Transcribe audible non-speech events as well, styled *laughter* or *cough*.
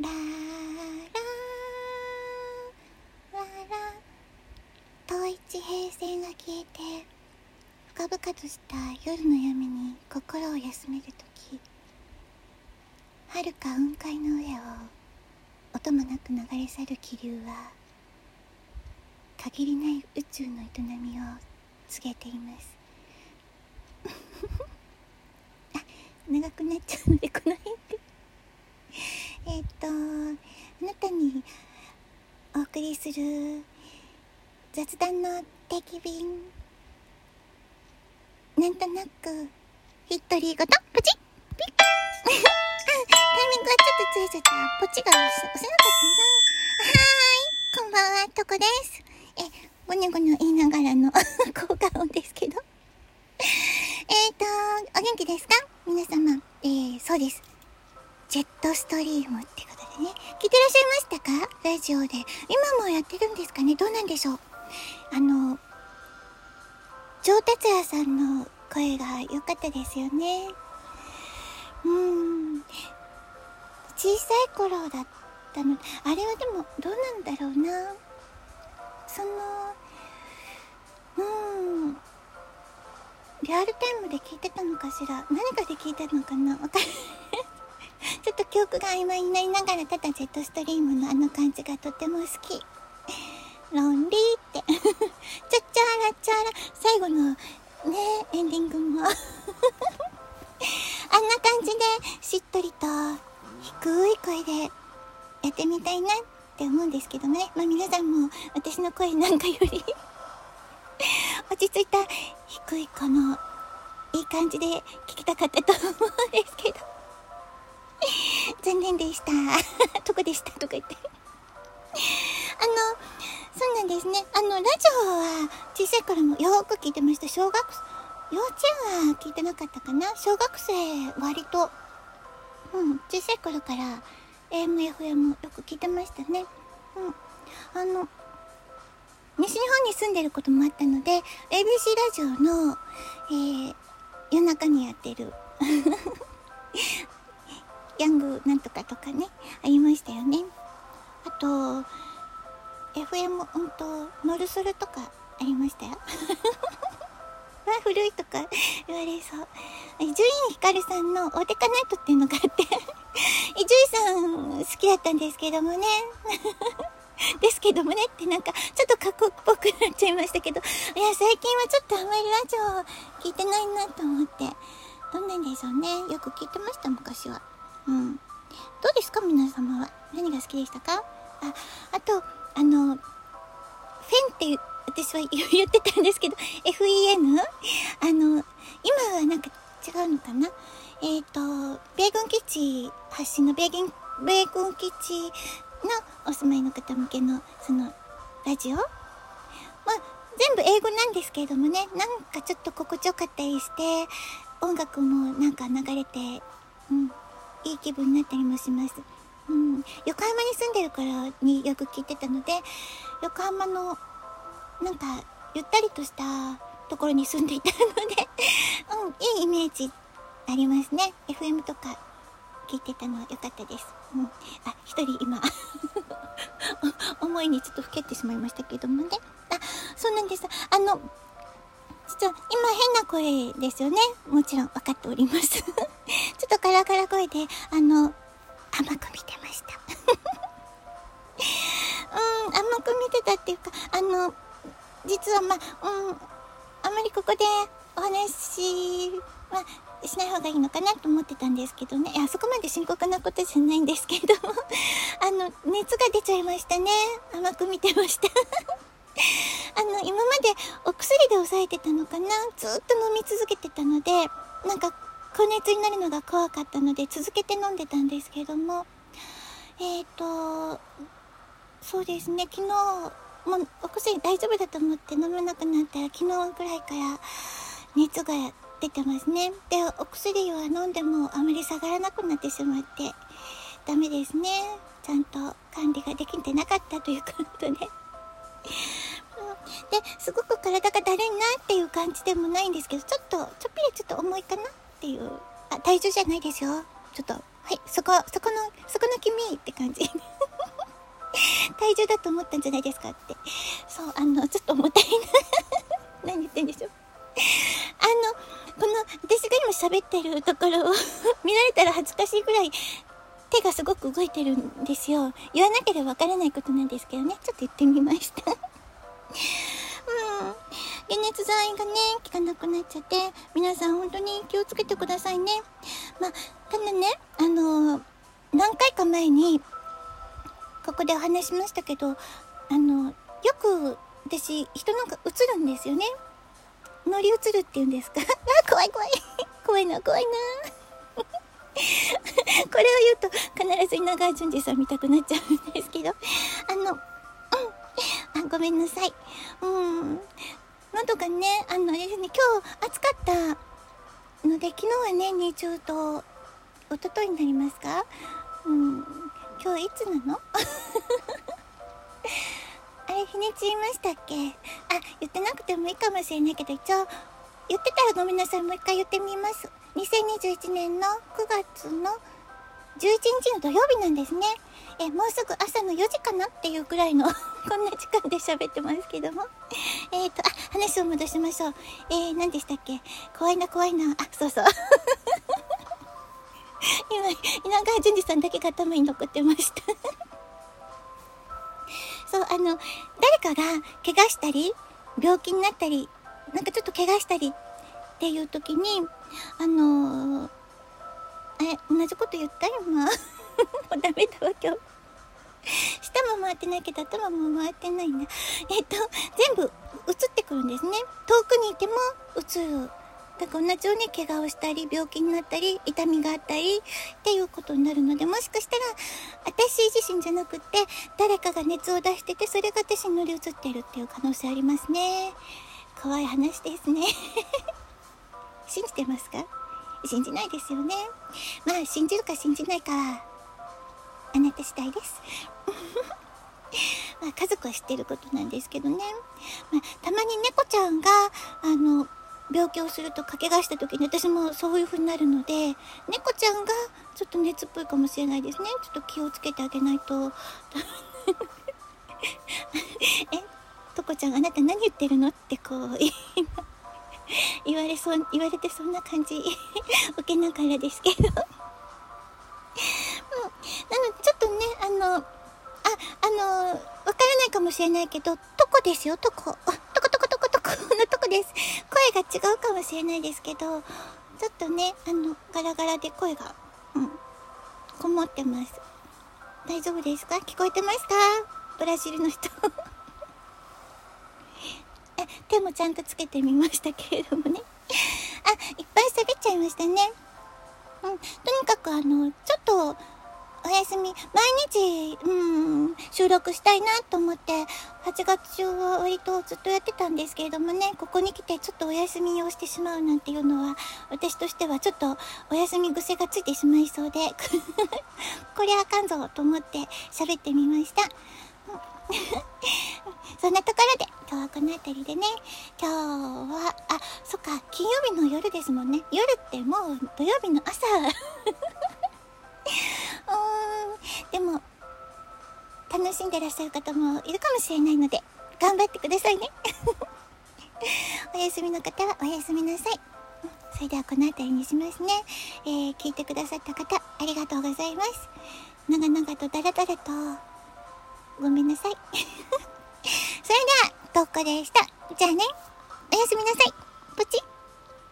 ララララ統一平線が消えて深々とした夜の闇に心を休める時遥か雲海の上を音もなく流れ去る気流は限りない宇宙の営みを告げています。*laughs* あ長くなっちゃうのでこの辺で。えっとあなたにお送りする雑談の定期便。なんとなくヒットリーごとポチッ。ピッ。タイミングがちょっとついちゃったポチが押せ押せなかった。なはーいこんばんはとこです。えごにょごにょ言いながらの *laughs* 効果音ですけど。えっとお元気ですか？皆様。えー、そうです。ジェットストリームってことでね。聞いてらっしゃいましたか？ラジオで。今もやってるんですかね？どうなんでしょう？あの上達也さんの声が良かったですよね。うん。小さい頃だったの。あれはでもどうなんだろうな。そのうん。リアルタイムで聞いてたのかしら？何かで聞いたのかな？わかんない。ちょっと記憶が曖昧になりながらただジェットストリームのあの感じがとても好き。ロンリーって。チャッチャラチャラ最後のねエンディングも。*laughs* あんな感じでしっとりと低い声でやってみたいなって思うんですけどね。まあ皆さんも私の声なんかより *laughs* 落ち着いた低いこのいい感じで聞きたかったと思うんですけど。*laughs* 残念でした *laughs* どこでした？とか言って *laughs* あのそうなんですね。あの、ラジオは小さい頃もよく聞いてました。小学、幼稚園は聞いてなかったかな小学生割と、うん、小さい頃から AM、FM よく聞いてましたね。うん。あの、西日本に住んでることもあったので、ABC ラジオの、えー、夜中にやってるヤングなんとかとかね、ありましたよね。あと、FM うんとノルソルとかありましたよ。*laughs* わ古いとか *laughs* 言われそう。伊集院光さんの「オーテカナイト」っていうのがあって *laughs* 伊集院さん好きだったんですけどもね。ですけどもね。ってなんかちょっとかっこっぽくなっちゃいましたけどいや最近はちょっとあまりラジオ聞いてないなと思ってどんなんでしょうね。よく聞いてました昔は。うん。どうですか皆様は？何が好きでしたか？ああとあの、フェンって私は *laughs* 言ってたんですけど、FEN? あの、今はなんか違うのかな？えっ、ー、と、米軍基地発信の米軍、米軍基地のお住まいの方向けの、その、ラジオ？まあ、全部英語なんですけれどもね、なんかちょっと心地よかったりして、音楽もなんか流れて、うん、いい気分になったりもします。うん、横浜に住んでるからによく聞いてたので横浜のなんかゆったりとしたところに住んでいたので *laughs* うん、いいイメージありますね。FM とか聞いてたのは良かったです、うん、あ一人今 *laughs* 思いにちょっとふけてしまいましたけどもね。あそうなんです。あの実は今変な声ですよね。もちろん分かっております。ちょっとカラカラ声であの甘く見てました。*laughs* うん甘く見てたっていうかあの実はまあうんあまりここでお話はしない方がいいのかなと思ってたんですけどね。いやそこまで深刻なことじゃないんですけど。も *laughs* あの熱が出ちゃいましたね。甘く見てました。*laughs* あの今までお薬で抑えてたのかな。ずっと飲み続けてたのでなんか高熱になるのが怖かったので続けて飲んでたんですけども。えっ、ー、とそうですね。昨日もうお薬大丈夫だと思って飲めなくなったら昨日ぐらいから熱が出てますね。でお薬は飲んでもあまり下がらなくなってしまってダメですね。ちゃんと管理ができてなかったということで。*laughs* ですごく体がだるいなっていう感じでもないんですけどちょっとちょっぴりちょっと重いかな。っていう、あ、体重じゃないですよ。ちょっとはいそこそこのそこの君って感じ。*laughs* 体重だと思ったんじゃないですかって。そうあのちょっと重たいな *laughs* 何言ってんでしょあのこの私が今喋ってるところを *laughs* 見られたら恥ずかしいぐらい手がすごく動いてるんですよ。言わなければわからないことなんですけどね。ちょっと言ってみました。解熱剤がね効かなくなっちゃって皆さん本当に気をつけてくださいね。まあただねあの何回か前にここでお話しましたけどあのよく私人のが映るんですよね。乗り移るっていうんですか。あ怖い怖い。怖いな怖いな。*laughs* これを言うと必ず稲川淳二さん見たくなっちゃうんですけど。あのうん。あごめんなさい。うん。喉がねあのあれですね今日暑かったので昨日はね日中と一昨日になりますか？うん。今日いつなの？*laughs* あれ日にち言いましたっけ？あ言ってなくてもいいかもしれないけど一応言ってたらごめんなさい。もう一回言ってみます。2021年の9月の11日の土曜日なんですね。えもうすぐ朝の4時かなっていうぐらいの *laughs* こんな時間で喋ってますけども。えっ、ー、とあ話を戻しましょう。えー、何でしたっけ？怖いな怖いな。あそうそう。*laughs* 今稲川淳二さんだけが頭に残ってました。*laughs* そうあの誰かが怪我したり病気になったりなんかちょっと怪我したりっていう時にあのー、え同じこと言ったよ今 *laughs* もうダメだわ今日。下も回ってないけど頭も回ってないんだえっと全部映ってくるんですね。遠くにいても映る。だから同じように怪我をしたり病気になったり痛みがあったりっていうことになるのでもしかしたら私自身じゃなくって誰かが熱を出しててそれが私に乗り移ってるっていう可能性ありますね。怖い話ですね。*laughs* 信じてますか？信じないですよね。まあ信じるか信じないかはあなた次第です。*laughs* まあ家族は知ってることなんですけどね、まあ、たまに猫ちゃんがあの病気をすると掛けがした時に私もそういう風になるので猫ちゃんがちょっと熱っぽいかもしれないですね。ちょっと気をつけてあげないと。*laughs* えとこちゃんあなた何言ってるの？ってこう言われそう言われてそんな感じ。*laughs* 受けながらですけど。うん、なのでちょっとねあのああのわからないかもしれないけどとこですよ。とこ。とことことことこ。*laughs* のとこです。声が違うかもしれないですけどちょっとねあのガラガラで声がうん。こもってます。大丈夫ですか？聞こえてますか？ブラジルの人。手もちゃんとつけてみましたけれどもね。あいっぱい喋っちゃいましたね。うん。とにかくあのちょっとお休み、毎日、うん、収録したいなと思って、8月中は割とずっとやってたんですけれどもね、ここに来てちょっとお休みをしてしまうなんていうのは、私としてはちょっとお休み癖がついてしまいそうで、*laughs* こりゃあかんぞと思って喋ってみました。*laughs* そんなところで、今日はこの辺りでね、今日は、あ、そっか、金曜日の夜ですもんね。夜ってもう土曜日の朝。*laughs* うん。でも楽しんでらっしゃる方もいるかもしれないので頑張ってくださいね。*laughs* お休みの方はおやすみなさい。それではこの辺りにしますね、えー、聞いてくださった方ありがとうございます。長々とダラダラとごめんなさい。*laughs* それではトッコでした。じゃあね。おやすみなさい。ポチッ。